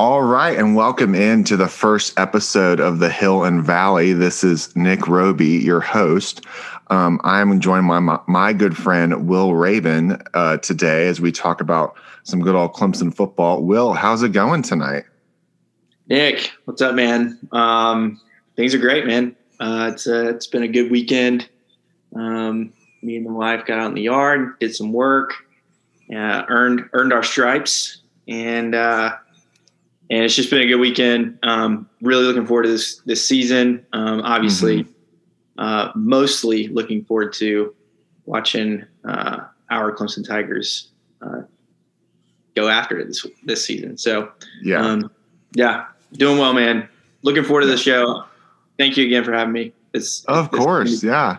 All right, and welcome in to the first episode of the Hill and Valley. This is Nick Roby, your host. Um, I'm joined by my, my, good friend Will Rabon uh, today as we talk about some good old Clemson football. Will, how's it going tonight? Nick, what's up, man? Um, things are great, man. Uh, it's uh, it's been a good weekend. Um, me and the wife got out in the yard, did some work, uh, earned earned our stripes, and uh, and it's just been a good weekend. Um, really looking forward to this this season. Um, obviously, mm-hmm. uh, mostly looking forward to watching uh, our Clemson Tigers uh, go after it this this season. So yeah, um, yeah, doing well, man. Looking forward to the show. Thank you again for having me. It's of it's, course, it's, yeah.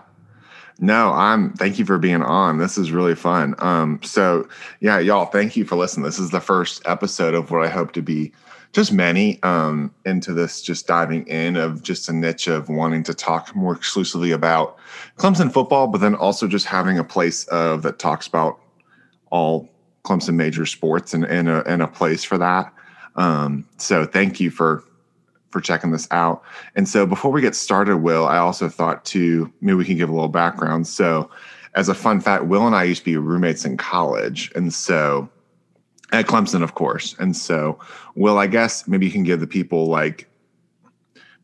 No, I'm thank you for being on. This is really fun. Um, so yeah, y'all, thank you for listening. This is the first episode of what I hope to be just many um, into this, just diving in of just a niche of wanting to talk more exclusively about Clemson football, but then also just having a place of that talks about all Clemson major sports and, and, a, and a place for that. Um, so thank you for for checking this out. And so before we get started, Will, I also thought to maybe we can give a little background. So as a fun fact, Will and I used to be roommates in college. And so at Clemson, of course. And so, Will, I guess maybe you can give the people like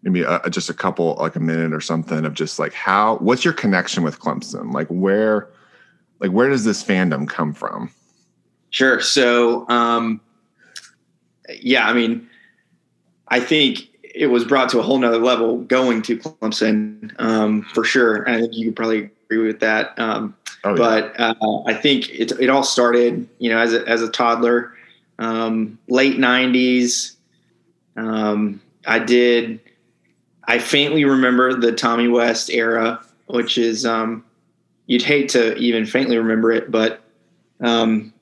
maybe a, just a couple, like a minute or something of just like how, what's your connection with Clemson? Like where, like where does this fandom come from? Sure. So, um, yeah, I mean, I think it was brought to a whole nother level going to Clemson um, for sure. And I think you could probably agree with that. Um, Oh, but uh, I think it, it all started, you know, as a, as a toddler, um, late '90s. Um, I did. I faintly remember the Tommy West era, which is um, you'd hate to even faintly remember it, but um,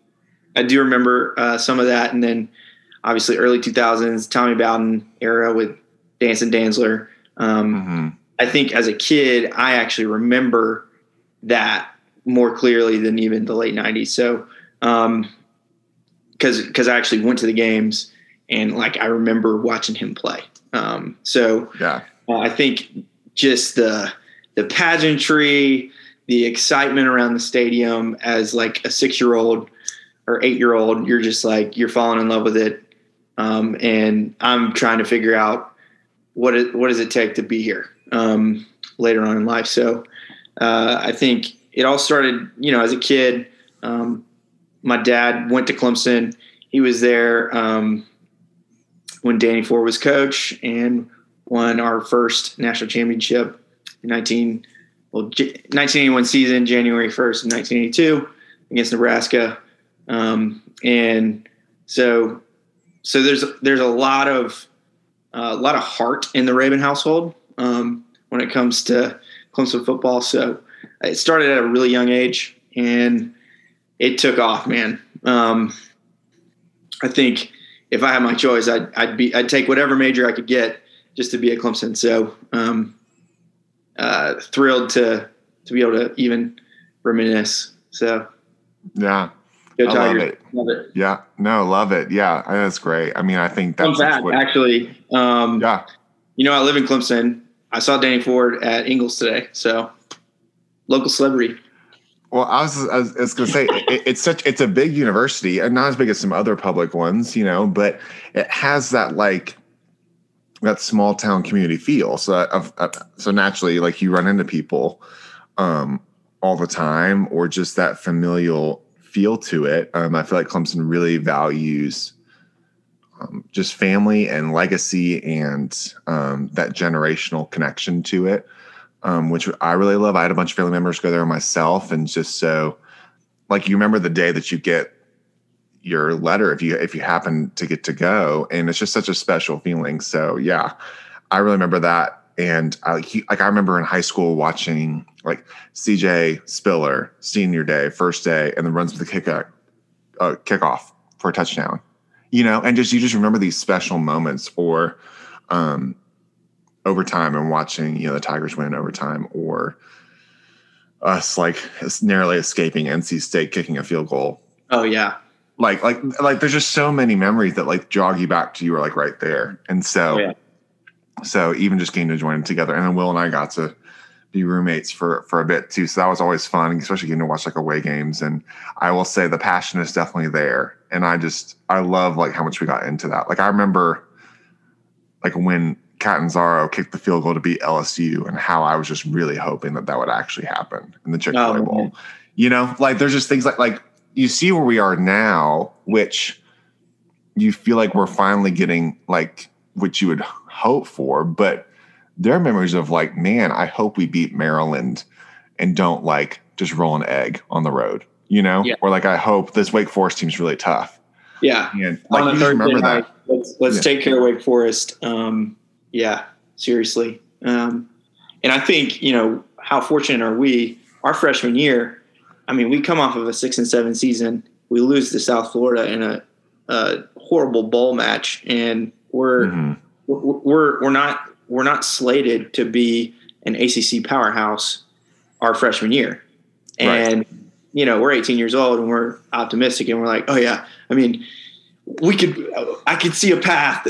I do remember uh, some of that. And then obviously early 2000s Tommy Bowden era with Dancing Dantzler. Um, mm-hmm. I think as a kid, I actually remember that more clearly than even the late 90s. So, um, cause, cause I actually went to the games and like, I remember watching him play. Um, so yeah, uh, I think just the, the pageantry, the excitement around the stadium as like a six year old or eight year old, you're just like, you're falling in love with it. Um, and I'm trying to figure out what it, what does it take to be here, um, later on in life. So, uh, I think it all started, you know, as a kid. Um, my dad went to Clemson. He was there um, when Danny Ford was coach and won our first national championship in 19, well, 1981 season, January 1st, 1982 against Nebraska. Um, and so, so there's, there's a lot of, uh, a lot of heart in the Rabon household um, when it comes to Clemson football. So it started at a really young age and it took off, man. Um, I think if I had my choice, I'd, I'd be, I'd take whatever major I could get just to be at Clemson. So, um, uh, thrilled to, to be able to even reminisce. So, yeah. Go I love it. love it. Yeah. No, love it. Yeah. That's great. I mean, I think that's fact, what, actually. Um, yeah. You know, I live in Clemson. I saw Danny Ford at Ingles today. So local celebrity. Well, I was, I was, was going to say it, it's such it's a big university and not as big as some other public ones, you know, but it has that like that small town community feel. So uh, uh, so naturally, like you run into people um, all the time, or just that familial feel to it. Um, I feel like Clemson really values um, just family and legacy and um, that generational connection to it um, which I really love. I had a bunch of family members go there myself, and just so like you remember the day that you get your letter if you if you happen to get to go, and it's just such a special feeling. So yeah, I really remember that, and I he, like I remember in high school watching like CJ Spiller senior day, first day, and then runs with the kick uh, kickoff for a touchdown. You know, and just you just remember these special moments or um overtime and watching you know the Tigers win overtime or us like narrowly escaping NC State kicking a field goal. Oh yeah, like like like there's just so many memories that like jog you back to you were like right there. And so Oh, yeah. so even just getting to join them together. And then will and i got to be roommates for for a bit too. So that was always fun especially getting to watch like away games. And i will say the passion is definitely there. And i just i love like how much we got into that. Like i remember like when Catanzaro kicked the field goal to beat LSU and how I was just really hoping that that would actually happen in the Chick-fil-A Oh, Bowl. man. You know, like there's just things like like you see where we are now, which you feel like we're finally getting like what you would hope for, but there are memories of like, man, I hope we beat Maryland and don't like just roll an egg on the road, you know? Yeah. Or like I hope this Wake Forest team's really tough. Yeah. And like on you a remember that. let's let's Yeah. take care of Wake Forest. Um, yeah, seriously. Um, and I think you know how fortunate are we? Our freshman year, I mean, we come off of a six and seven season. We lose to South Florida in a, a horrible bowl match, and we're Mhm. we're we're not we're not slated to be an ACC powerhouse our freshman year, Right. and you know we're 18 years old and we're optimistic and we're like, oh yeah, I mean, we could I could see a path,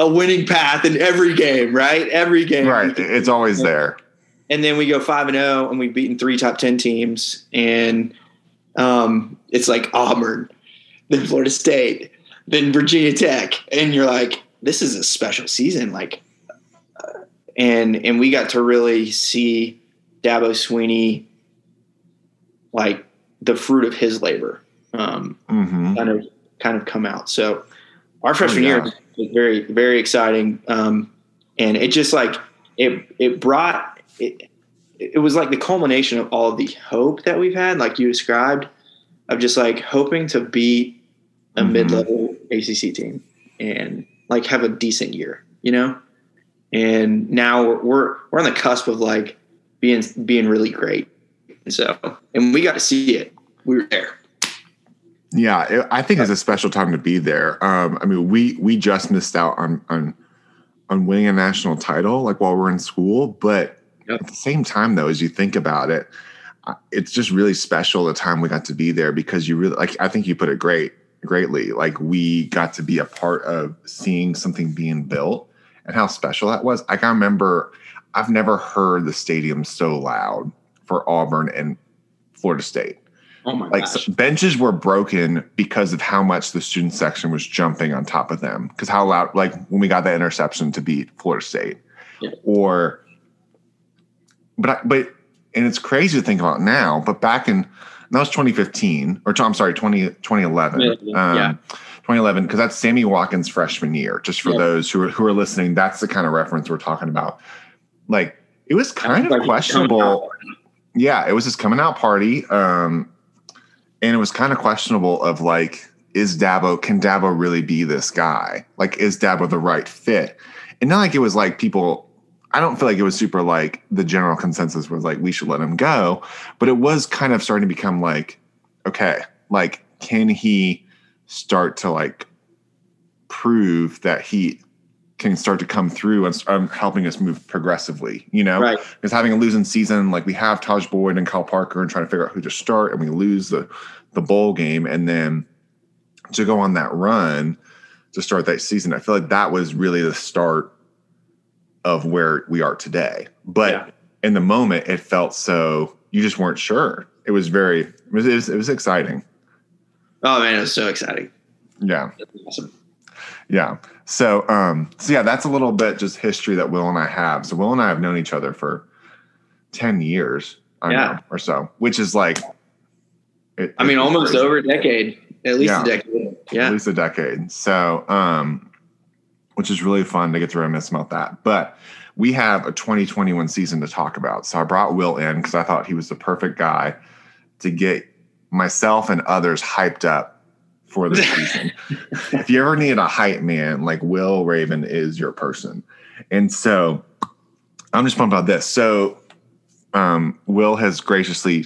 a winning path in every game, right? Every game, Right. It's always there. and then we go five and zero, and we've beaten three top ten teams, and um, it's like Auburn, then Florida State, then Virginia Tech, and you're like, this is a special season, like, uh, and and we got to really see Dabo Swinney, like the fruit of his labor, um, hmm kind of kind of come out. So our freshman yeah. year was very very exciting, um, and it just like it it brought it. It was like the culmination of all the hope that we've had, like you described, of just like hoping to beat a Mhm. mid-level ACC team and like have a decent year, you know. And now we're we're, we're on the cusp of like being being really great, and so and we got to see it. We were there. Yeah, it, I think it's a special time to be there. Um, I mean, we we just missed out on on on winning a national title, like while we're in school. But Yep. at the same time, though, as you think about it, it's just really special the time we got to be there because you really like. I think you put it great, greatly. Like we got to be a part of seeing something being built and how special that was. Like I remember, I've never heard the stadium so loud for Auburn and Florida State Oh my like gosh! benches were broken because of how much the student section was jumping on top of them because how loud like when we got that interception to beat florida state Yeah. or but I, but and it's crazy to think about now but back in that was 2015 or i'm sorry 20, 2011 Yeah, um, yeah. 2011 because that's sammy watkins freshman year just for Yeah. those who are who are listening that's the kind of reference we're talking about like it was kind of questionable yeah, it was his coming out party. Um, and it was kind of questionable of like, is Dabo, can Dabo really be this guy? Like, is Dabo the right fit? And not like it was like people, I don't feel like it was super like the general consensus was like, we should let him go. But it was kind of starting to become like, okay, like, can he start to like prove that he can start to come through and um, helping us move progressively, you know? Right. because having a losing season, like we have Tajh Boyd and Kyle Parker and trying to figure out who to start, and we lose the the bowl game, and then to go on that run to start that season, I feel like that was really the start of where we are today. But Yeah. in the moment, it felt so you just weren't sure. It was very it was it was, it was exciting. Oh man, it was so exciting. Yeah. Was awesome. Yeah. So um so yeah, that's a little bit just history that Will and I have. So Will and I have known each other for 10 years, I Yeah. know, or so, which is like it- I mean, almost crazy. over a decade, at least Yeah. a decade. Yeah. At least a decade. So um which is really fun to get to reminisce about that. But we have a 2021 season to talk about. So I brought Will in because I thought he was the perfect guy to get myself and others hyped up for the season. if you ever need a hype man, like Will Rabon is your person. And so I'm just pumped about this. So um, Will has graciously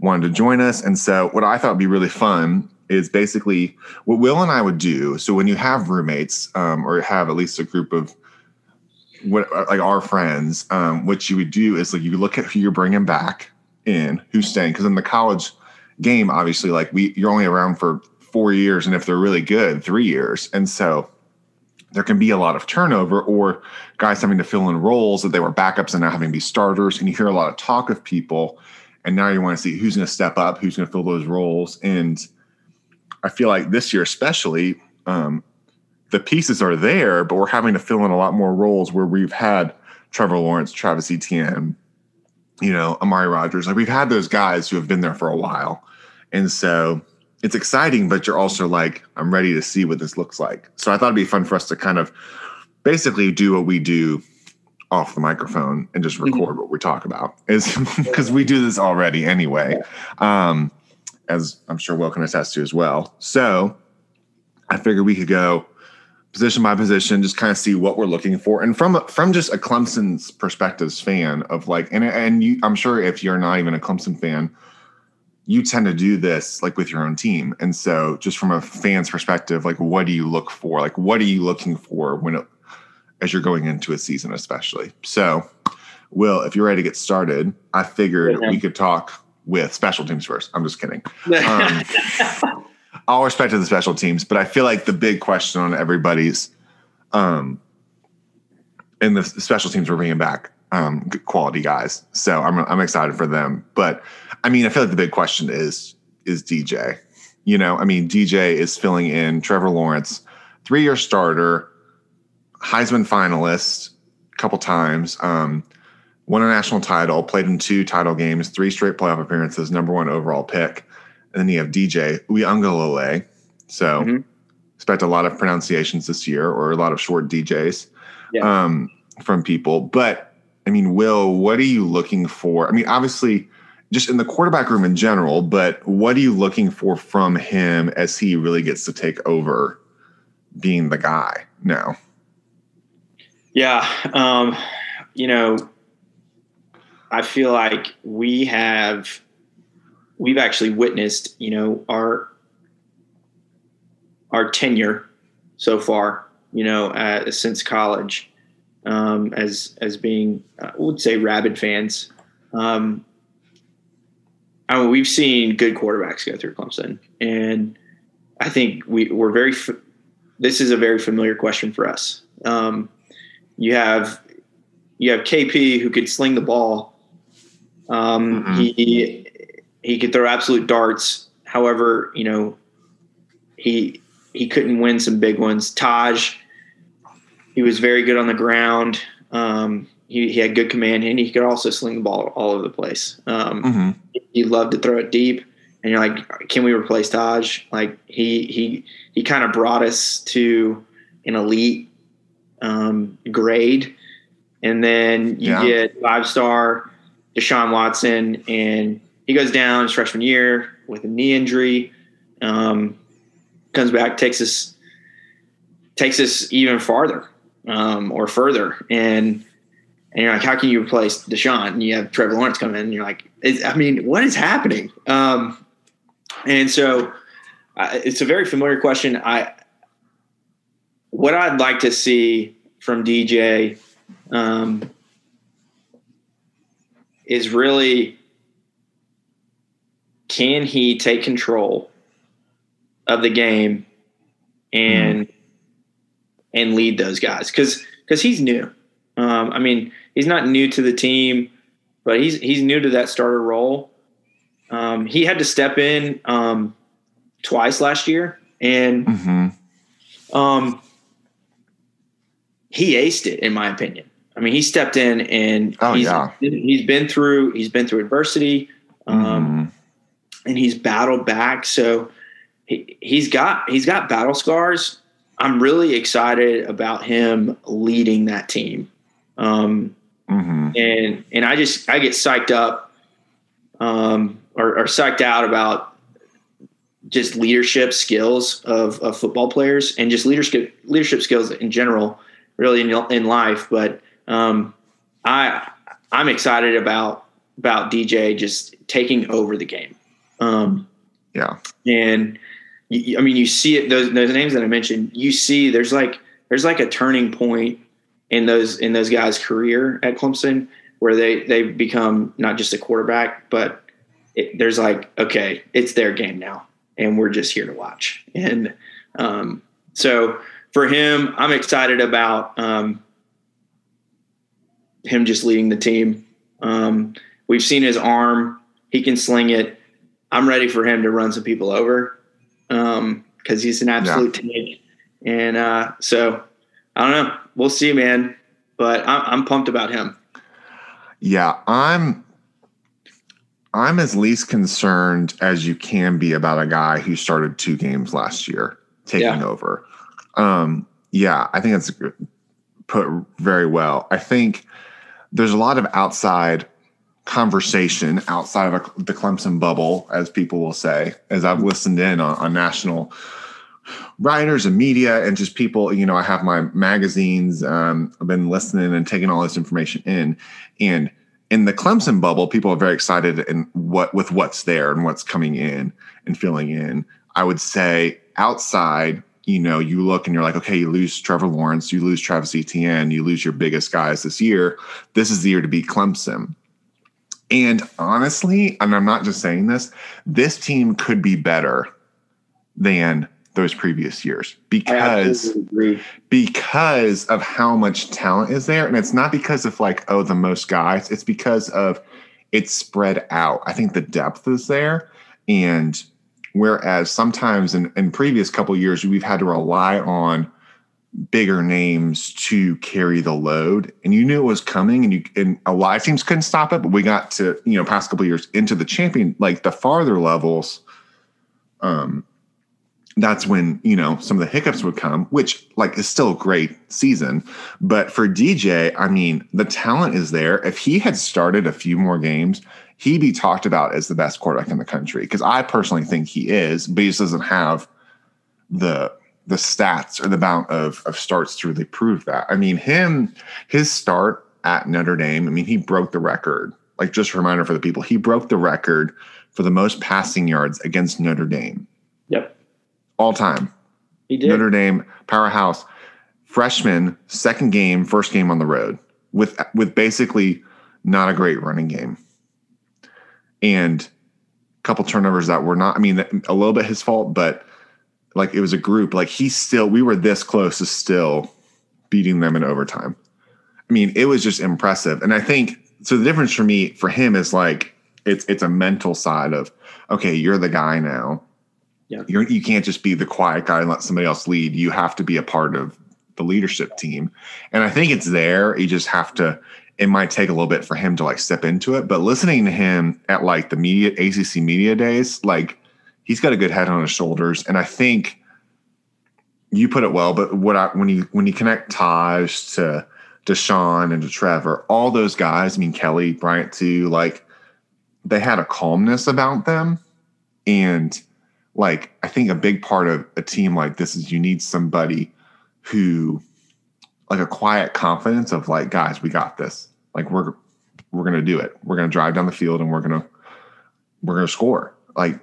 wanted to join us. And so what I thought would be really fun is basically what Will and I would do. So when you have roommates um, or have at least a group of what like our friends, um, what you would do is like you look at who you're bringing back in, who's staying. Because in the college game, obviously, like we you're only around for four years, and if they're really good, three years. And so there can be a lot of turnover or guys having to fill in roles that they were backups and now having to be starters. And you hear a lot of talk of people, and now you want to see who's going to step up, who's going to fill those roles. And I feel like this year, especially, um, the pieces are there, but we're having to fill in a lot more roles where we've had Trevor Lawrence, Travis Etienne, you know, Amari Rogers. Like we've had those guys who have been there for a while. And so it's exciting, but you're also like, I'm ready to see what this looks like. So I thought it'd be fun for us to kind of basically do what we do off the microphone and just record mm-hmm. what we talk about is because we do this already anyway. Um, as I'm sure Will can attest to as well. So I figured we could go position by position, just kind of see what we're looking for, and from from just a Clemson's perspectives fan of like, and and you, I'm sure if you're not even a Clemson fan, you tend to do this like with your own team, and so just from a fan's perspective, like, what do you look for? Like, what are you looking for when it, as you're going into a season, especially? So, Will, if you're ready to get started, I figured we could talk with special teams first. I'm just kidding. Um, all respect to the special teams, but I feel like the big question on everybody's, um, and the special teams we're bringing back um, quality guys, so I'm I'm excited for them. But I mean, I feel like the big question is is DJ. You know, I mean, DJ is filling in Trevor Lawrence, three year starter, Heisman finalist a couple times, um, won a national title, played in two title games, three straight playoff appearances, number one overall pick. And then you have DJ Uiagalelei. So mm-hmm. expect a lot of pronunciations this year or a lot of short DJs yeah. um, from people. But I mean, Will, what are you looking for? I mean, obviously, just in the quarterback room in general, but what are you looking for from him as he really gets to take over being the guy now? Yeah. Um, you know, I feel like we have we've actually witnessed, you know, our our tenure so far, you know, uh, since college, um, as as being, uh, I would say, rabid fans. Um, I mean, we've seen good quarterbacks go through Clemson, and I think we, we're very. This is a very familiar question for us. Um, you have you have KP who could sling the ball. Um, mm-hmm. He he could throw absolute darts. However, you know, he he couldn't win some big ones. Tajh, he was very good on the ground. Um, he, he had good command, and he could also sling the ball all over the place. Um, mm-hmm. He loved to throw it deep. And you're like, can we replace Tajh? Like he he he kind of brought us to an elite um, grade, and then you yeah. get five star Deshaun Watson and he goes down his freshman year with a knee injury. Um, comes back, takes us takes us even farther um, or further, and and you're like, how can you replace Deshaun? And you have Trevor Lawrence come in, and you're like, I mean, what is happening? Um, and so uh, it's a very familiar question. I what I'd like to see from DJ um, is really can he take control of the game and mm. and lead those guys because because he's new. Um, I mean, he's not new to the team, but he's he's new to that starter role. Um, he had to step in um, twice last year, and mm-hmm. um, he aced it, in my opinion. I mean, he stepped in and oh, he's, yeah. he's been through he's been through adversity. Um, mm and he's battled back. So he, he's got he's got battle scars. I'm really excited about him leading that team. Um, mm-hmm. and and I just I get psyched up um, or, or psyched out about just leadership skills of, of football players and just leadership leadership skills in general, really in in life. But um, I I'm excited about about DJ just taking over the game. Um, yeah. And you, I mean, you see it, those, those names that I mentioned, you see there's like, there's like a turning point in those, in those guys career at Clemson where they, they become not just a quarterback, but it, there's like, okay, it's their game now. and we're just here to watch. And um, so for him, I'm excited about um, him just leading the team. Um, we've seen his arm; he can sling it. I'm ready for him to run some people over because um, he's an absolute yeah. tank. And uh, so I don't know. We'll see, man. But I'm, I'm pumped about him. Yeah, I'm. I'm as least concerned as you can be about a guy who started two games last year taking yeah. over. Um, yeah, I think that's put very well. I think there's a lot of outside conversation outside of a, the Clemson bubble, as people will say, as I've listened in on, on national writers and media and just people. You know, I have my magazines. Um, I've been listening and taking all this information in, and in the Clemson bubble, people are very excited and what with what's there and what's coming in and filling in. I would say outside, you know, you look and you're like, okay, you lose Trevor Lawrence, you lose Travis Etienne, you lose your biggest guys this year. This is the year to beat Clemson. And honestly, and I'm not just saying this, this team could be better than those previous years because because of how much talent is there. And it's not because of like oh the most guys. It's because of it's spread out. I think the depth is there. And whereas sometimes in, in previous couple years we've had to rely on bigger names to carry the load. And you knew it was coming and you and a lot of teams couldn't stop it but we got to you know past couple years into the champion like the farther levels um that's when you know some of the hiccups would come which like is still a great season but for dj i mean the talent is there if he had started a few more games he'd be talked about as the best quarterback in the country because i personally think he is but he just doesn't have the the stats or the amount of, of starts to really prove that. I mean, him, his start at Notre Dame, I mean, he broke the record. Like, just a reminder for the people, he broke the record for the most passing yards against Notre Dame. All time. He did. Notre Dame, powerhouse, freshman, second game, first game on the road with with basically not a great running game. And a couple turnovers that were not, I mean, a little bit his fault, but like it was a group. Like he still, we were this close to still beating them in overtime. I mean, it was just impressive. And I think so. The difference for me, for him, is like it's it's a mental side of okay, you're the guy now. Yeah. You're you can't just be the quiet guy and let somebody else lead. You have to be a part of the leadership team. And I think it's there. You just have to. It might take a little bit for him to like step into it. But listening to him at like the media ACC media days, like he's got a good head on his shoulders, and I think you put it well. But what I when you when you connect Tajh to Deshaun and to Trevor, all those guys, I mean Kelly Bryant too, like they had a calmness about them, and like I think a big part of a team like this is you need somebody who like a quiet confidence of like guys we got this. Like we're we're gonna do it. We're gonna drive down the field and we're gonna we're gonna score. Like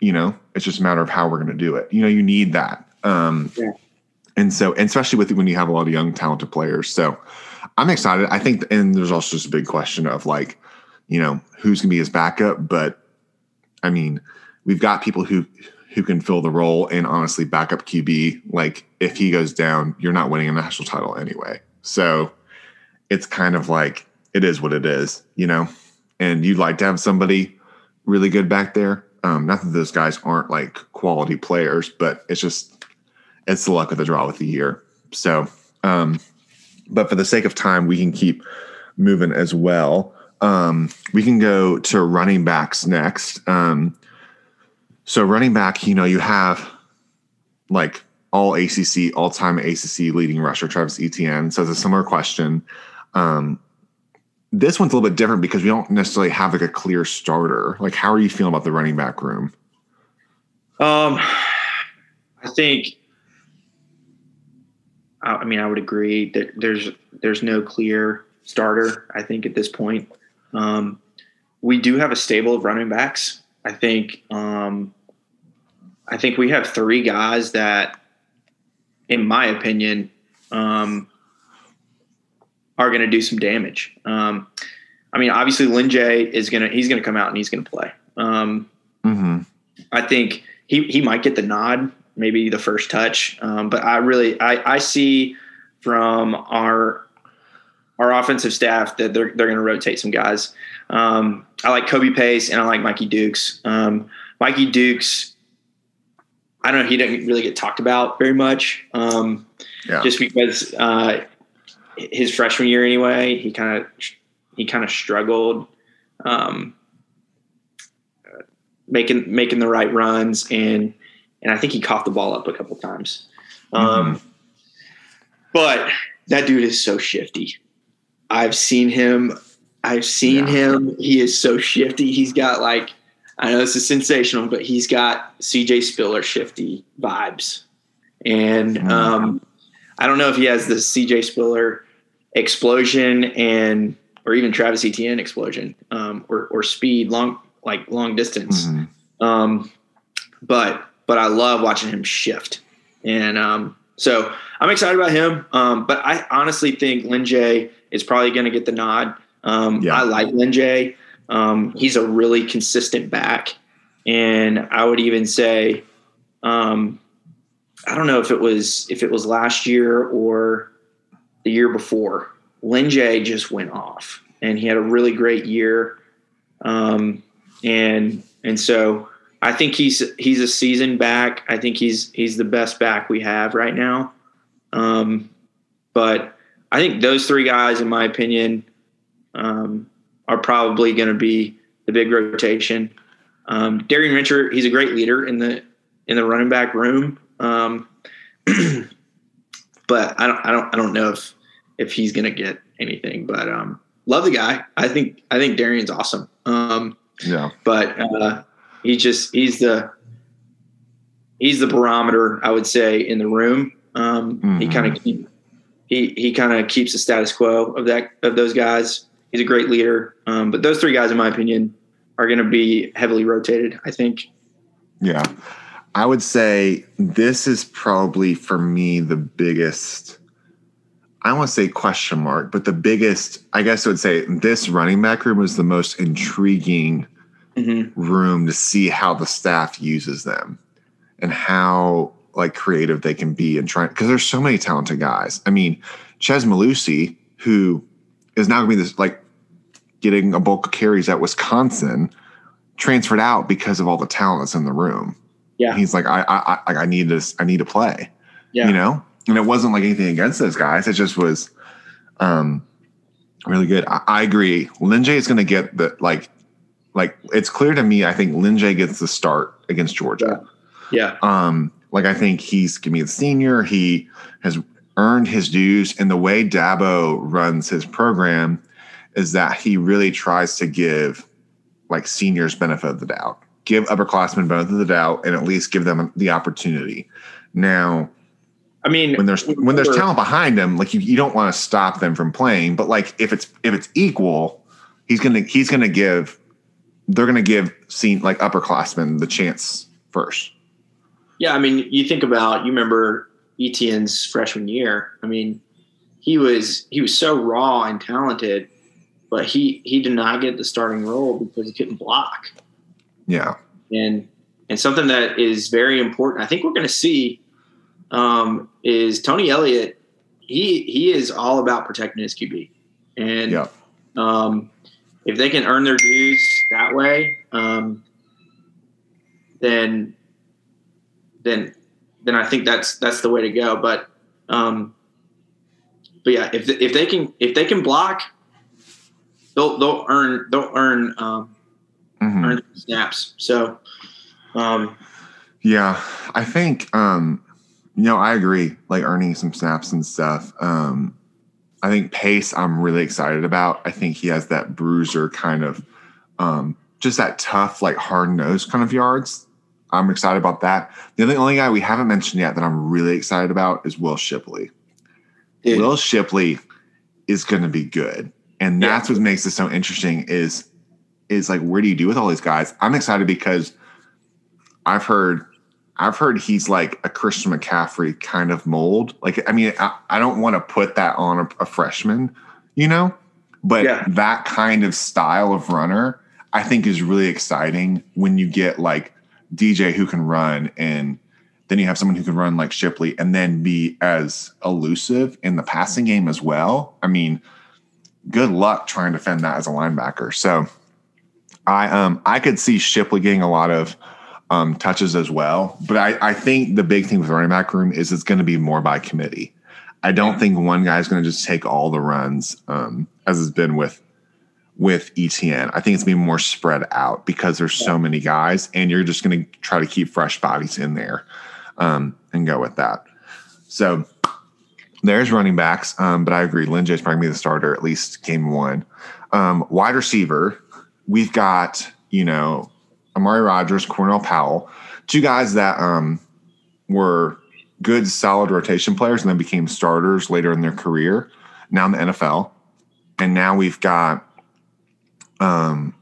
you know it's just a matter of how we're going to do it. You know you need that. Um yeah. and so and especially with when you have a lot of young talented players. So i'm excited. I think and there's also just a big question of like you know who's going to be his backup but i mean we've got people who who can fill the role and honestly backup qb like if he goes down you're not winning a national title anyway so it's kind of like it is what it is you know and you'd like to have somebody really good back there um, not that those guys aren't like quality players, but it's just it's the luck of the draw with the year. So, um, but for the sake of time, we can keep moving as well. Um, we can go to running backs next. Um, so running back, you know, you have like all ACC, all time ACC leading rusher Travis Etienne. So it's a similar question. Um, this one's a little bit different because we don't necessarily have like a clear starter. Like, how are you feeling about the running back room? Um, I think. I mean, I would agree that there's there's no clear starter. I think at this point, um, we do have a stable of running backs. I think. Um, I think we have three guys that, in my opinion, um, are going to do some damage. Um, I mean, obviously, Lyn-J is going to he's going to come out and he's going to play. Um, mm-hmm. I think he he might get the nod, maybe the first touch. Um, but I really I I see from our our offensive staff that they're they're going to rotate some guys. Um, I like Kobe Pace and I like Mikey Dukes. Um, Mikey Dukes, I don't know, he didn't really get talked about very much, um, Yeah. just because uh, his freshman year anyway, he kind of he kind of struggled um, making making the right runs and and I think he coughed the ball up a couple times. Um, But that dude is so shifty. I've seen him. I've seen Yeah. him. He is so shifty. He's got like I know this is sensational, but he's got CJ Spiller shifty vibes, and um, I don't know if he has the CJ Spiller explosion and or even Travis Etienne explosion um, or or speed long like long distance. Mhm. Um, but but I love watching him shift, and um, so I'm excited about him. Um, but I honestly think Lyn-J is probably going to get the nod. Um, Yeah. I like Lyn-J. Um, he's a really consistent back, and I would even say, um, I don't know if it was if it was last year or the year before. Lyn-J just went off, and he had a really great year. Um, and and so I think he's he's a season back. I think he's he's the best back we have right now. Um, but I think those three guys, in my opinion, um, are probably going to be the big rotation. Um, Darien Rencher, he's a great leader in the in the running back room. Um, but I don't I don't I don't know if if he's going to get anything. But um, love the guy. I think I think Darien's awesome. Um, Yeah. but uh, he just he's the he's the barometer I would say in the room. Um, He Mhm. kind of he he kind of keeps the status quo of that of those guys. He's a great leader. Um, but those three guys, in my opinion, are going to be heavily rotated. I think. Yeah. I would say this is probably for me the biggest, I want to say question mark, but the biggest, I guess I would say this running back room was the most intriguing Mm-hmm. room to see how the staff uses them and how like creative they can be and trying because there's so many talented guys. I mean, Chez Mellusi, who is now gonna be this like getting a bulk of carries at Wisconsin, transferred out because of all the talent that's in the room. Yeah. He's like, I I I, I need this, I need to play. Yeah. You know? And it wasn't like anything against those guys. It just was um really good. I, I agree. Lyn-J is gonna get the like like it's clear to me, I think Lyn-J gets the start against Georgia. Yeah. Um, like I think he's gonna be a senior. He has earned his dues, and the way Dabo runs his program is that he really tries to give like seniors benefit of the doubt, give upperclassmen benefit of the doubt, and at least give them the opportunity. Now, I mean, when there's when there's talent behind them, like you, you don't want to stop them from playing, but like if it's if it's equal, he's gonna he's gonna give they're gonna give scene like upperclassmen the chance first. Yeah, I mean, you think about you remember Etienne's freshman year. I mean, he was he was so raw and talented, but he he did not get the starting role because he couldn't block. Yeah. And and something that is very important, I think we're going to see, um, is Tony Elliott. He he is all about protecting his QB, and Yeah. um, if they can earn their dues that way, um, then then then I think that's that's the way to go. But um, but yeah, if if they can if they can block, they'll they'll earn they'll earn um, Mhm. earn snaps. So um, Yeah, I think um, you know I agree. Like earning some snaps and stuff. Um, I think pace. I'm really excited about. I think he has that bruiser kind of, um, just that tough, like hard nosed kind of yards. I'm excited about that. The only, only guy we haven't mentioned yet that I'm really excited about is Will Shipley. dude, Will Shipley is going to be good, and Yeah. that's what makes this so interesting. Is is like where do you do with all these guys? I'm excited because I've heard I've heard he's like a Christian McCaffrey kind of mold. Like I mean, I, I don't want to put that on a, a freshman, you know, but Yeah. that kind of style of runner I think is really exciting when you get like DJ who can run, and then you have someone who can run like Shipley, and then be as elusive in the passing game as well. I mean, good luck trying to defend that as a linebacker. So I um I could see Shipley getting a lot of um, touches as well. But I, I think the big thing with the running back room is it's going to be more by committee. I don't think one guy's going to just take all the runs um, as has been with with Etienne. I think it's being more spread out because there's so many guys, and you're just going to try to keep fresh bodies in there um, and go with that. So there's running backs, um, but I agree. Lyn J's probably be the starter at least game one. Um, wide receiver, we've got you know Amari Rogers, Cornell Powell, two guys that um, were good, solid rotation players and then became starters later in their career, now in the NFL. And now we've got um,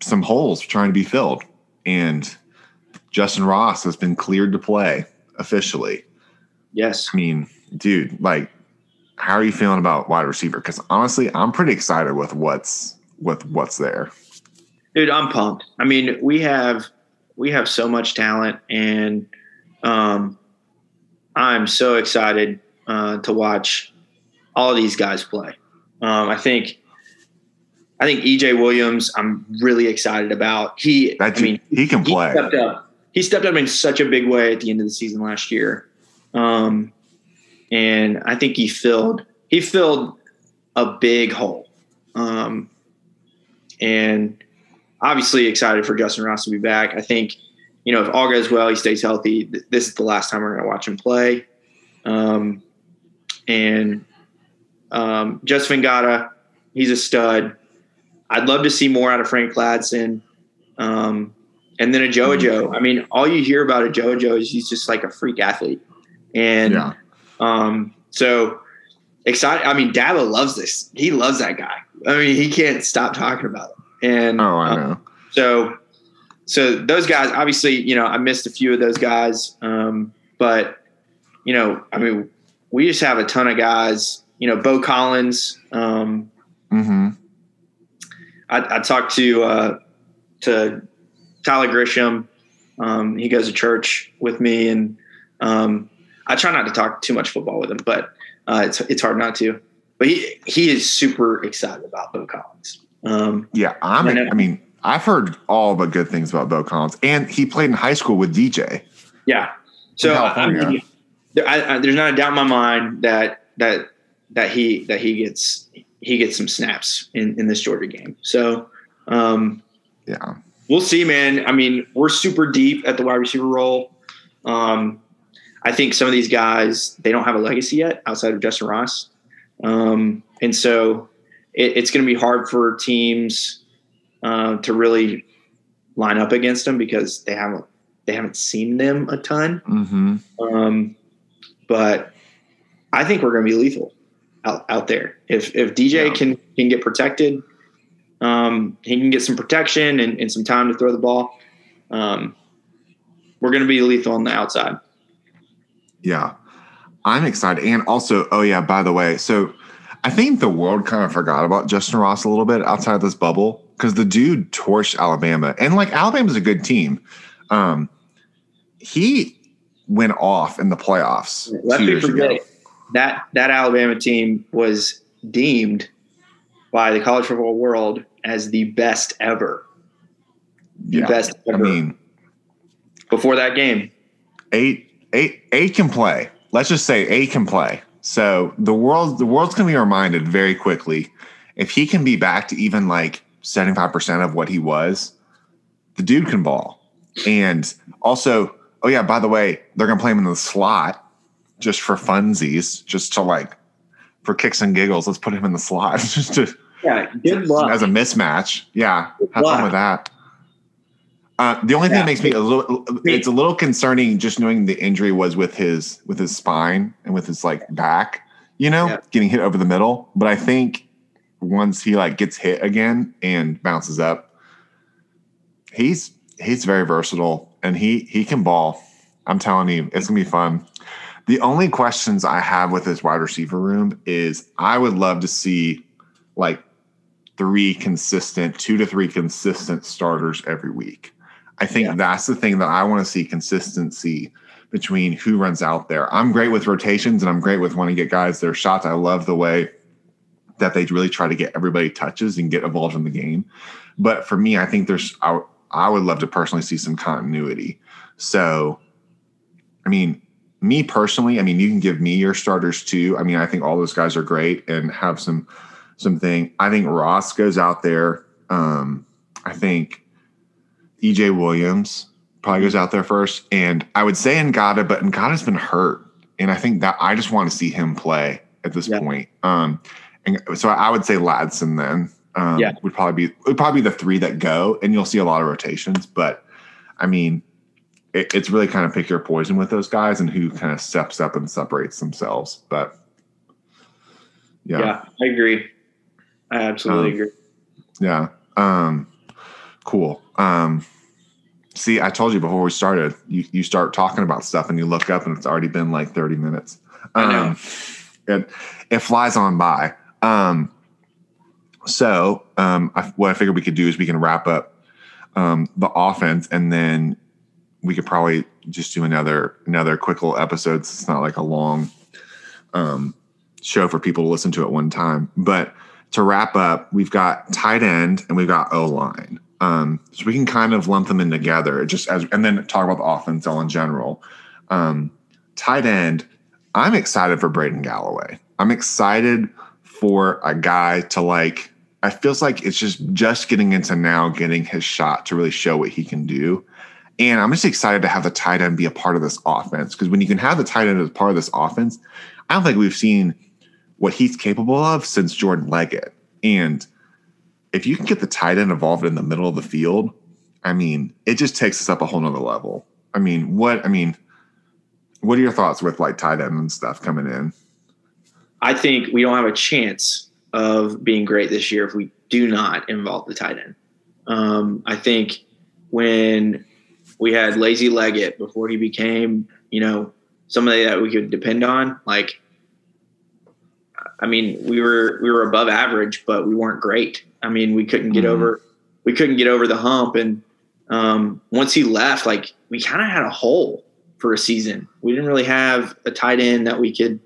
some holes trying to be filled. And Justin Ross has been cleared to play officially. Yes. I mean, dude, like, how are you feeling about wide receiver? Because honestly, I'm pretty excited with what's with what's there. Dude, I'm pumped. I mean, we have we have so much talent, and um, I'm so excited uh, to watch all these guys play. Um, I think I think EJ Williams. I'm really excited about. He, That's, I mean, he can play. He stepped up. He stepped up in such a big way at the end of the season last year, um, and I think he filled he filled a big hole. Um, and obviously excited for Justin Ross to be back. I think, you know, if all goes well, he stays healthy. Th- this is the last time we're going to watch him play. Um, and um, Joseph Ngata, he's a stud. I'd love to see more out of Frank Ladson. Um, and then Ajou Ajou. I mean, all you hear about Ajou Ajou is he's just like a freak athlete. And Yeah. um, so excited. I mean, Dabo loves this. He loves that guy. I mean, he can't stop talking about it. And Oh, I um, know. so, so those guys, obviously, you know, I missed a few of those guys, um, but you know, I mean, we just have a ton of guys. You know, Beaux Collins. Um, hmm I, I talked to uh, to Tyler Grisham. Um, he goes to church with me, and um, I try not to talk too much football with him, but uh, it's it's hard not to. But he he is super excited about Beaux Collins. Um, Yeah, I'm. I. I mean, I've heard all the good things about Beaux Collins, and he played in high school with DJ. Yeah. So I, mean, there, I, I, there's not a doubt in my mind that that that he that he gets he gets some snaps in in this Georgia game. So um, Yeah, we'll see, man. I mean, we're super deep at the wide receiver role. Um, I think some of these guys they don't have a legacy yet outside of Justin Ross, um, and so it, it's going to be hard for teams uh, to really line up against them because they haven't they haven't seen them a ton. hmm Um, but I think we're going to be lethal out, out there. If if DJ Yeah. can can get protected, um, he can get some protection and, and some time to throw the ball. Um, we're going to be lethal on the outside. yeah. I'm excited, and also, oh yeah, by the way, so I think the world kind of forgot about Justin Ross a little bit outside of this bubble because the dude torched Alabama, and like Alabama's a good team. Um, he went off in the playoffs two years forget ago. That that Alabama team was deemed by the college football world as the best ever. The Yeah, best I ever mean, before that game. eight eight eight can play. Let's just say eight can play. So the world the world's gonna be reminded very quickly if he can be back to even like 75% of what he was, the dude can ball. And also, oh yeah, by the way, they're gonna play him in the slot just for funsies, just to like for kicks and giggles. Let's put him in the slot just to Yeah, good luck. as a mismatch. Yeah, have fun with that. Uh, the only thing Yeah. that makes me a little it's a little concerning just knowing the injury was with his with his spine and with his like back, you know, Yeah. getting hit over the middle. But I think once he like gets hit again and bounces up, he's he's very versatile and he he can ball. I'm telling you, it's gonna be fun. The only questions I have with this wide receiver room is I would love to see like three consistent, two to three consistent starters every week. I think yeah. that's the thing that I want to see consistency between who runs out there. I'm great with rotations and I'm great with wanting to get guys their shots. I love the way that they really try to get everybody touches and get involved in the game. But for me, I think there's I, I would love to personally see some continuity. So, I mean, me personally, I mean, you can give me your starters too. I mean, I think all those guys are great and have some something. I think Ross goes out there. Um, I think EJ Williams probably goes out there first. And I would say Ngata, but Ngata's been hurt. And I think that I just want to see him play at this yeah. point. Um, and so I would say Ladson then. Um, yeah. would probably be would probably be the three that go, and you'll see a lot of rotations. But I mean, it, it's really kind of pick your poison with those guys and who kind of steps up and separates themselves. But yeah, yeah I agree. I absolutely um, agree. Yeah. Um, cool. Um, see, I told you before we started, you, you start talking about stuff and you look up and it's already been like 30 minutes. Um, it, it flies on by. Um, so, um, I, what I figured we could do is we can wrap up, um, the offense and then we could probably just do another, another quick little episode. It's not like a long, um, show for people to listen to at one time, but to wrap up, we've got tight end and we've got O line. Um, so we can kind of lump them in together, just as and then talk about the offense all in general. Um, tight end, I'm excited for Braden Galloway. I'm excited for a guy to like. I feels like it's just just getting into now, getting his shot to really show what he can do. And I'm just excited to have the tight end be a part of this offense because when you can have the tight end as part of this offense, I don't think we've seen what he's capable of since Jordan Leggett. And if you can get the tight end involved in the middle of the field, I mean, it just takes us up a whole nother level. I mean, what I mean, what are your thoughts with like tight end and stuff coming in? I think we don't have a chance of being great this year if we do not involve the tight end. Um, I think when we had lazy Leggett before he became, you know, somebody that we could depend on, like I mean, we were we were above average, but we weren't great. I mean, we couldn't get mm-hmm. over we couldn't get over the hump. And um, once he left, like we kind of had a hole for a season. We didn't really have a tight end that we could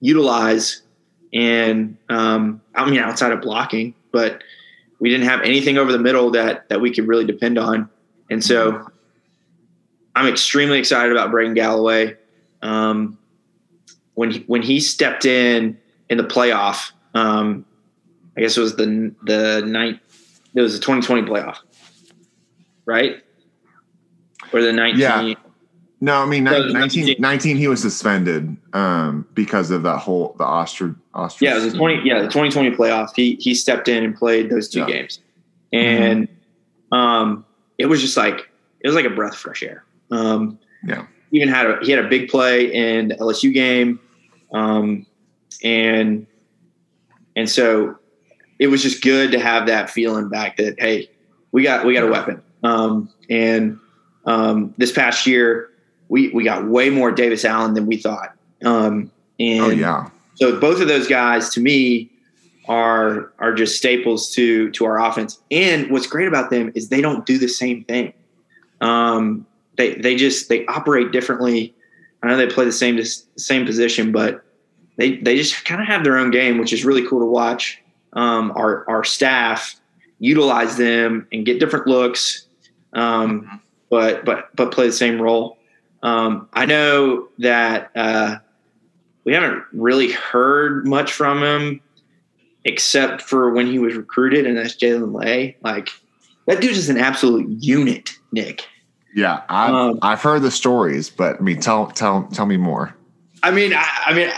utilize. And um, I mean, outside of blocking, but we didn't have anything over the middle that that we could really depend on. And so, mm-hmm. I'm extremely excited about Braden Galloway. Um, when he, when he stepped in in the playoff. Um, I guess it was the the night. It was the 2020 playoff, right? Or the 19. Yeah. No, I mean 19, 19, 19, he was suspended um, because of that whole the ostarine. Yeah, it was the 20. Yeah, the 2020 playoff. He he stepped in and played those two yeah. games, and mm-hmm. um, it was just like it was like a breath of fresh air. Um, yeah, even had a he had a big play in the LSU game. Um, and and so it was just good to have that feeling back that hey, we got we got a weapon. Um, and um, this past year, we we got way more Davis Allen than we thought. Um, and oh yeah. So both of those guys, to me, are are just staples to to our offense. And what's great about them is they don't do the same thing. Um, they they just they operate differently. I know they play the same same position, but they they just kind of have their own game, which is really cool to watch. Um, our our staff utilize them and get different looks, um, mm-hmm. but but but play the same role. Um, I know that uh, we haven't really heard much from him, except for when he was recruited, and that's Jaelyn Lay. Like that dude's just an absolute unit, Nick. Yeah, I've, um, I've heard the stories, but I mean, tell tell tell me more. I mean, I, I mean,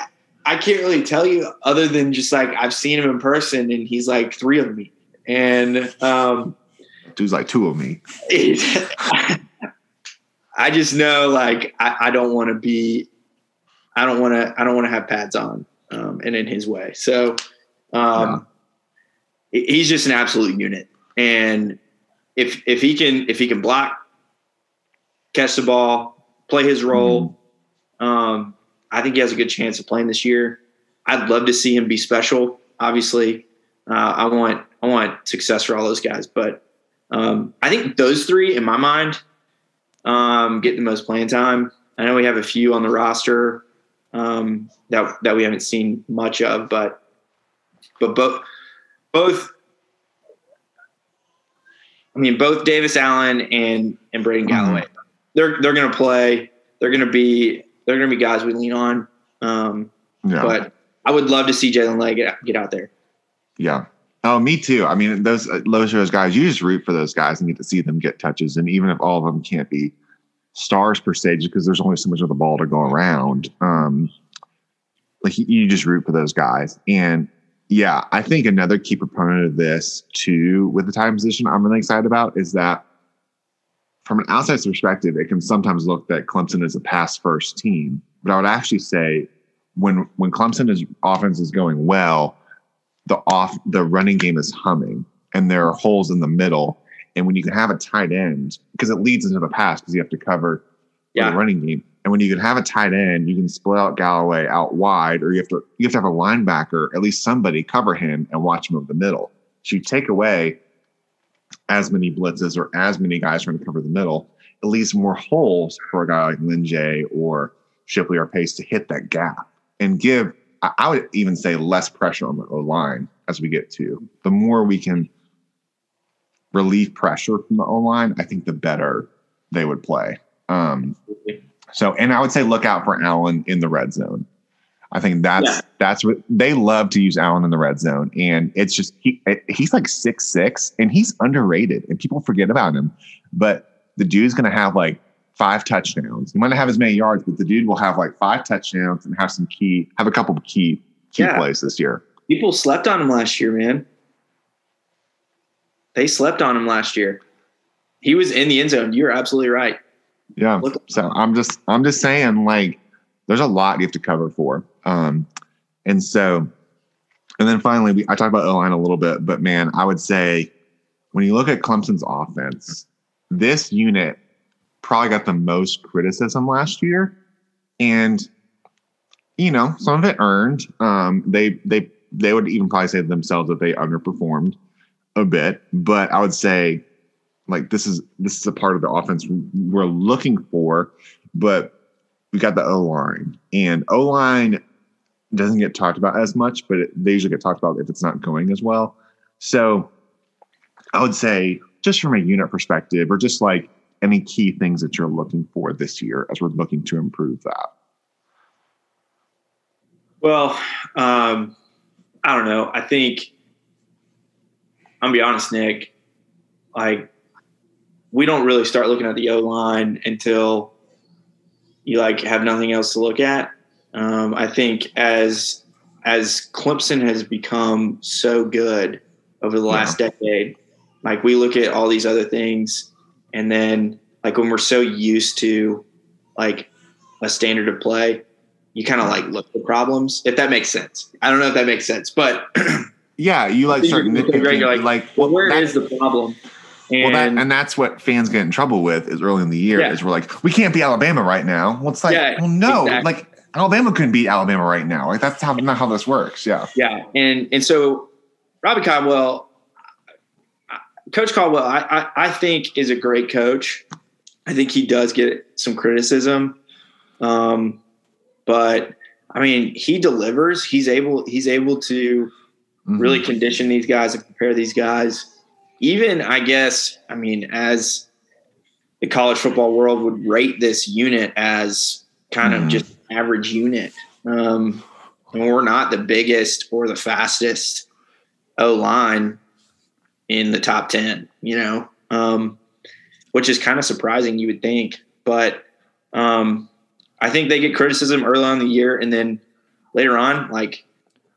I can't really tell you other than just like I've seen him in person and he's like three of me. And um dude's like two of me. I just know like I, I don't want to be I don't want to I don't want to have pads on um and in his way. So um yeah. he's just an absolute unit. And if if he can if he can block, catch the ball, play his role, mm-hmm. um I think he has a good chance of playing this year. I'd love to see him be special. Obviously, uh, I want I want success for all those guys, but um, I think those three, in my mind, um, get the most playing time. I know we have a few on the roster um, that that we haven't seen much of, but but both both. I mean, both Davis Allen and and Braden Mm-hmm. Galloway, they're they're going to play. They're going to be they're going to be guys we lean on. Um, Yeah. But I would love to see Jaelyn Lay get get out there. Yeah. Oh, me too. I mean, those uh, those those guys. You just root for those guys and get to see them get touches. And even if all of them can't be stars per se, just because there's only so much of the ball to go around, um, like you- you just root for those guys. And yeah, I think another key proponent of this too, with the time position, I'm really excited about is that from an outside perspective, it can sometimes look that Clemson is a pass first team. But I would actually say when when Clemson's offense is going well, the off the running game is humming and there are holes in the middle. And when you can have a tight end, because it leads into the pass because you have to cover Yeah. the running game. And when you can have a tight end, you can split out Galloway out wide, or you have to you have to have a linebacker, at least somebody cover him and watch him over the middle. So you take away as many blitzes or as many guys trying to cover the middle, it leaves more holes for a guy like Lyn-J or Shipley or Pace to hit that gap and give, I, I would even say, less pressure on the O line as we get to. The more we can relieve pressure from the O line, I think the better they would play. Um, so, and I would say look out for Allen in the red zone. I think that's Yeah. that's what they love to use Allen in the red zone, and it's just he he's like six six, and he's underrated, and people forget about him. But the dude's going to have like five touchdowns. He might not have as many yards, but the dude will have like five touchdowns and have some key, have a couple of key key Yeah. plays this year. People slept on him last year, man. They slept on him last year. He was in the end zone. You're absolutely right. Yeah. So I'm just I'm just saying like there's a lot you have to cover for. Um and so and then finally we I talked about O line a little bit, but man, I would say when you look at Clemson's offense, this unit probably got the most criticism last year. And you know, some of it earned. Um they they they would even probably say to themselves that they underperformed a bit, but I would say like this is this is a part of the offense we're looking for, but we got the O line, and O line doesn't get talked about as much, but it, they usually get talked about if it's not going as well. So I would say, just from a unit perspective, or just like any key things that you're looking for this year as we're looking to improve that. Well, um, I don't know. I think I'm gonna be honest, Nick. Like, we don't really start looking at the O line until you like have nothing else to look at. Um, I think as as Clemson has become so good over the last decade, like we look at all these other things, and then like when we're so used to like a standard of play, you kind of like look for problems. If that makes sense, I don't know if that makes sense, but Yeah, you like start nitpicking, like, like, well, where that- is the problem? And, Well, that, and that's what fans get in trouble with is early in the year Yeah. is we're like, we can't beat Alabama right now. Well, it's like, Yeah, well, no, exactly. like Alabama couldn't beat Alabama right now. Like that's how not how this works. Yeah. Yeah, and and so Robbie Caldwell, Coach Caldwell, I, I I think is a great coach. I think he does get some criticism, um, but I mean he delivers. He's able he's able to Mhm. really condition these guys and prepare these guys. Even I guess I mean as the college football world would rate this unit as kind of just average unit. Um, and we're not the biggest or the fastest O line in the top 10, you know, um, which is kind of surprising, you would think. But um, I think they get criticism early on in the year. And then later on, like,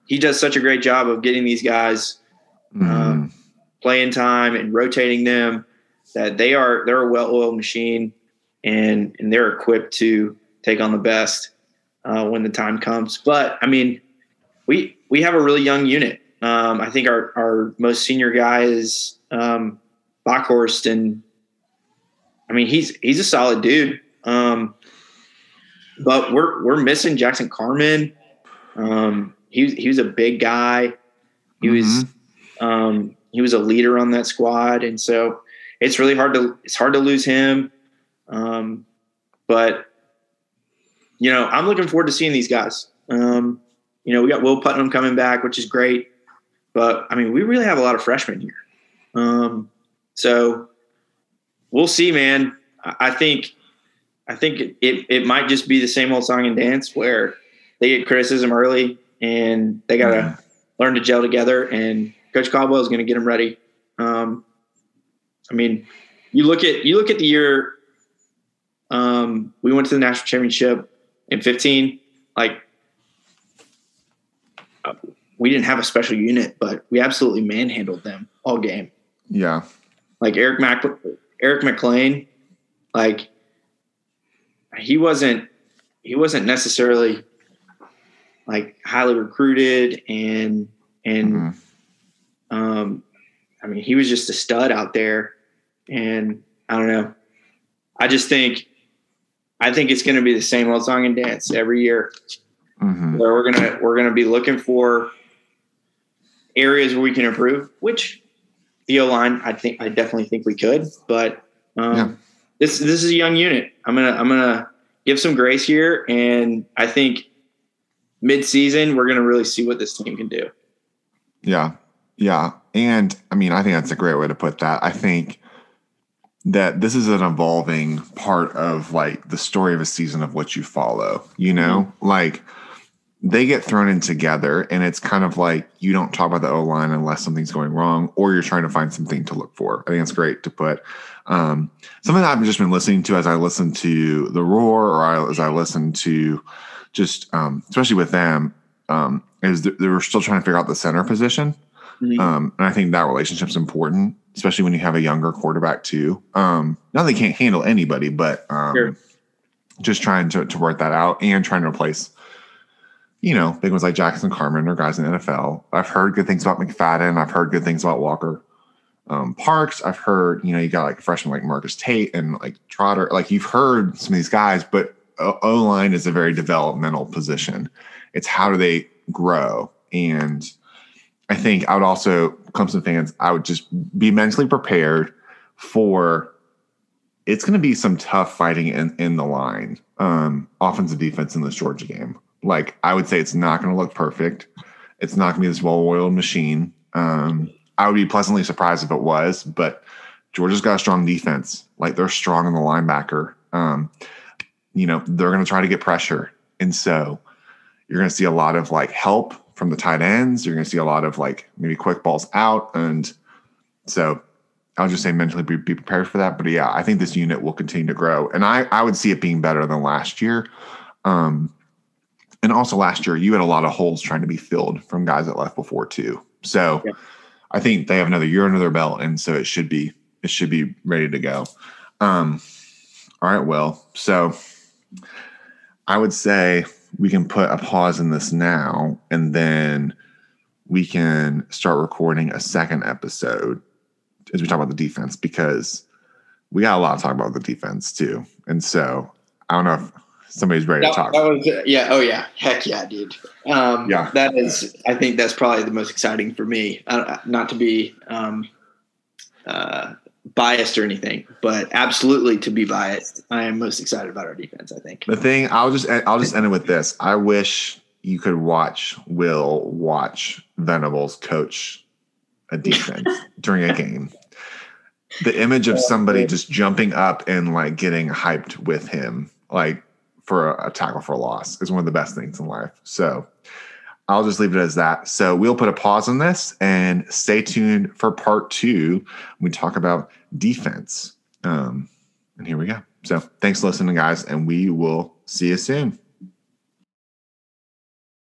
he does such a great job of getting these guys Mhm. Playing time and rotating them that they are they're a well-oiled machine and and they're equipped to take on the best uh, when the time comes. But I mean, we we have a really young unit. Um, I think our our most senior guy is um, Bockhorst, and I mean he's he's a solid dude. Um, but we're we're missing Jackson Carman. Um, he was he was a big guy. He was um, he was a leader on that squad, and so it's really hard to it's hard to lose him. Um, but you know, I'm looking forward to seeing these guys. Um, you know, we got Will Putnam coming back, which is great. But I mean, we really have a lot of freshmen here. Um, so we'll see, man. I think I think it, it, it might just be the same old song and dance where they get criticism early and they got to mm-hmm. learn to gel together. And Coach Caldwell is going to get them ready. Um, I mean, you look at you look at the year um, we went to the national championship in 15. Like uh, we didn't have a special unit, but we absolutely manhandled them all game. Yeah, like Eric Mac Eric Mac Lain, like he wasn't he wasn't necessarily like highly recruited and and mm-hmm. Um I mean he was just a stud out there and I don't know. I just think I think it's going to be the same old song and dance every year. Mm-hmm. Where we're gonna we're gonna be looking for areas where we can improve. Which the O line, I think I definitely think we could, but um, yeah. this this is a young unit. I'm gonna I'm gonna give some grace here, and I think mid season we're gonna really see what this team can do. Yeah, yeah, and I mean I think that's a great way to put that. I think that this is an evolving part of like the story of a season of what you follow, you know? Mm-hmm. Like they get thrown in together and it's kind of like you don't talk about the O line unless something's going wrong or you're trying to find something to look for. I think it's great to put um, something that I've just been listening to as I listen to the roar or I, as I listen to just um, especially with them um, is they were still trying to figure out the center position. Mm-hmm. Um, and I think that relationship's important especially when you have a younger quarterback too. Um, now they can't handle anybody, but um, sure. just trying to, to work that out and trying to replace, you know, big ones like Jackson Carman or guys in the NFL. I've heard good things about McFadden. I've heard good things about Walker um, Parks. I've heard, you know, you got like freshmen like Marcus Tate and like Trotter. Like you've heard some of these guys, but O line is a very developmental position. It's how do they grow and I think I would also, Clemson fans, I would just be mentally prepared for it's going to be some tough fighting in, in the line, um, offensive defense in this Georgia game. Like, I would say it's not going to look perfect. It's not going to be this well oiled machine. Um, I would be pleasantly surprised if it was, but Georgia's got a strong defense. Like, they're strong in the linebacker. Um, you know, they're going to try to get pressure. And so you're going to see a lot of like help from the tight ends. You're going to see a lot of like maybe quick balls out. And so I'll just say mentally be, be, prepared for that. But yeah, I think this unit will continue to grow. And I, I would see it being better than last year. Um, and also last year, you had a lot of holes trying to be filled from guys that left before too. So yeah. I think they have another year under their belt. And so it should be, it should be ready to go. Um, all right. Well, so I would say we can put a pause in this now and then we can start recording a second episode as we talk about the defense because we got a lot to talk about the defense too. And so I don't know if somebody's ready that, to talk. That was, yeah. Oh yeah. Heck yeah, dude. Um, yeah. That is, I think that's probably the most exciting for me. Uh, not to be um, uh, biased or anything, but absolutely to be biased, I am most excited about our defense. I think the thing I'll just I'll just end it with this. I wish you could watch Will watch Venables coach a defense during a game. The image of somebody just jumping up and like getting hyped with him, like for a, a tackle for a loss, is one of the best things in life. So I'll just leave it as that. So we'll put a pause on this and stay tuned for part two. we talk about defense. Um, and here we go. So thanks for listening, guys, and we will see you soon.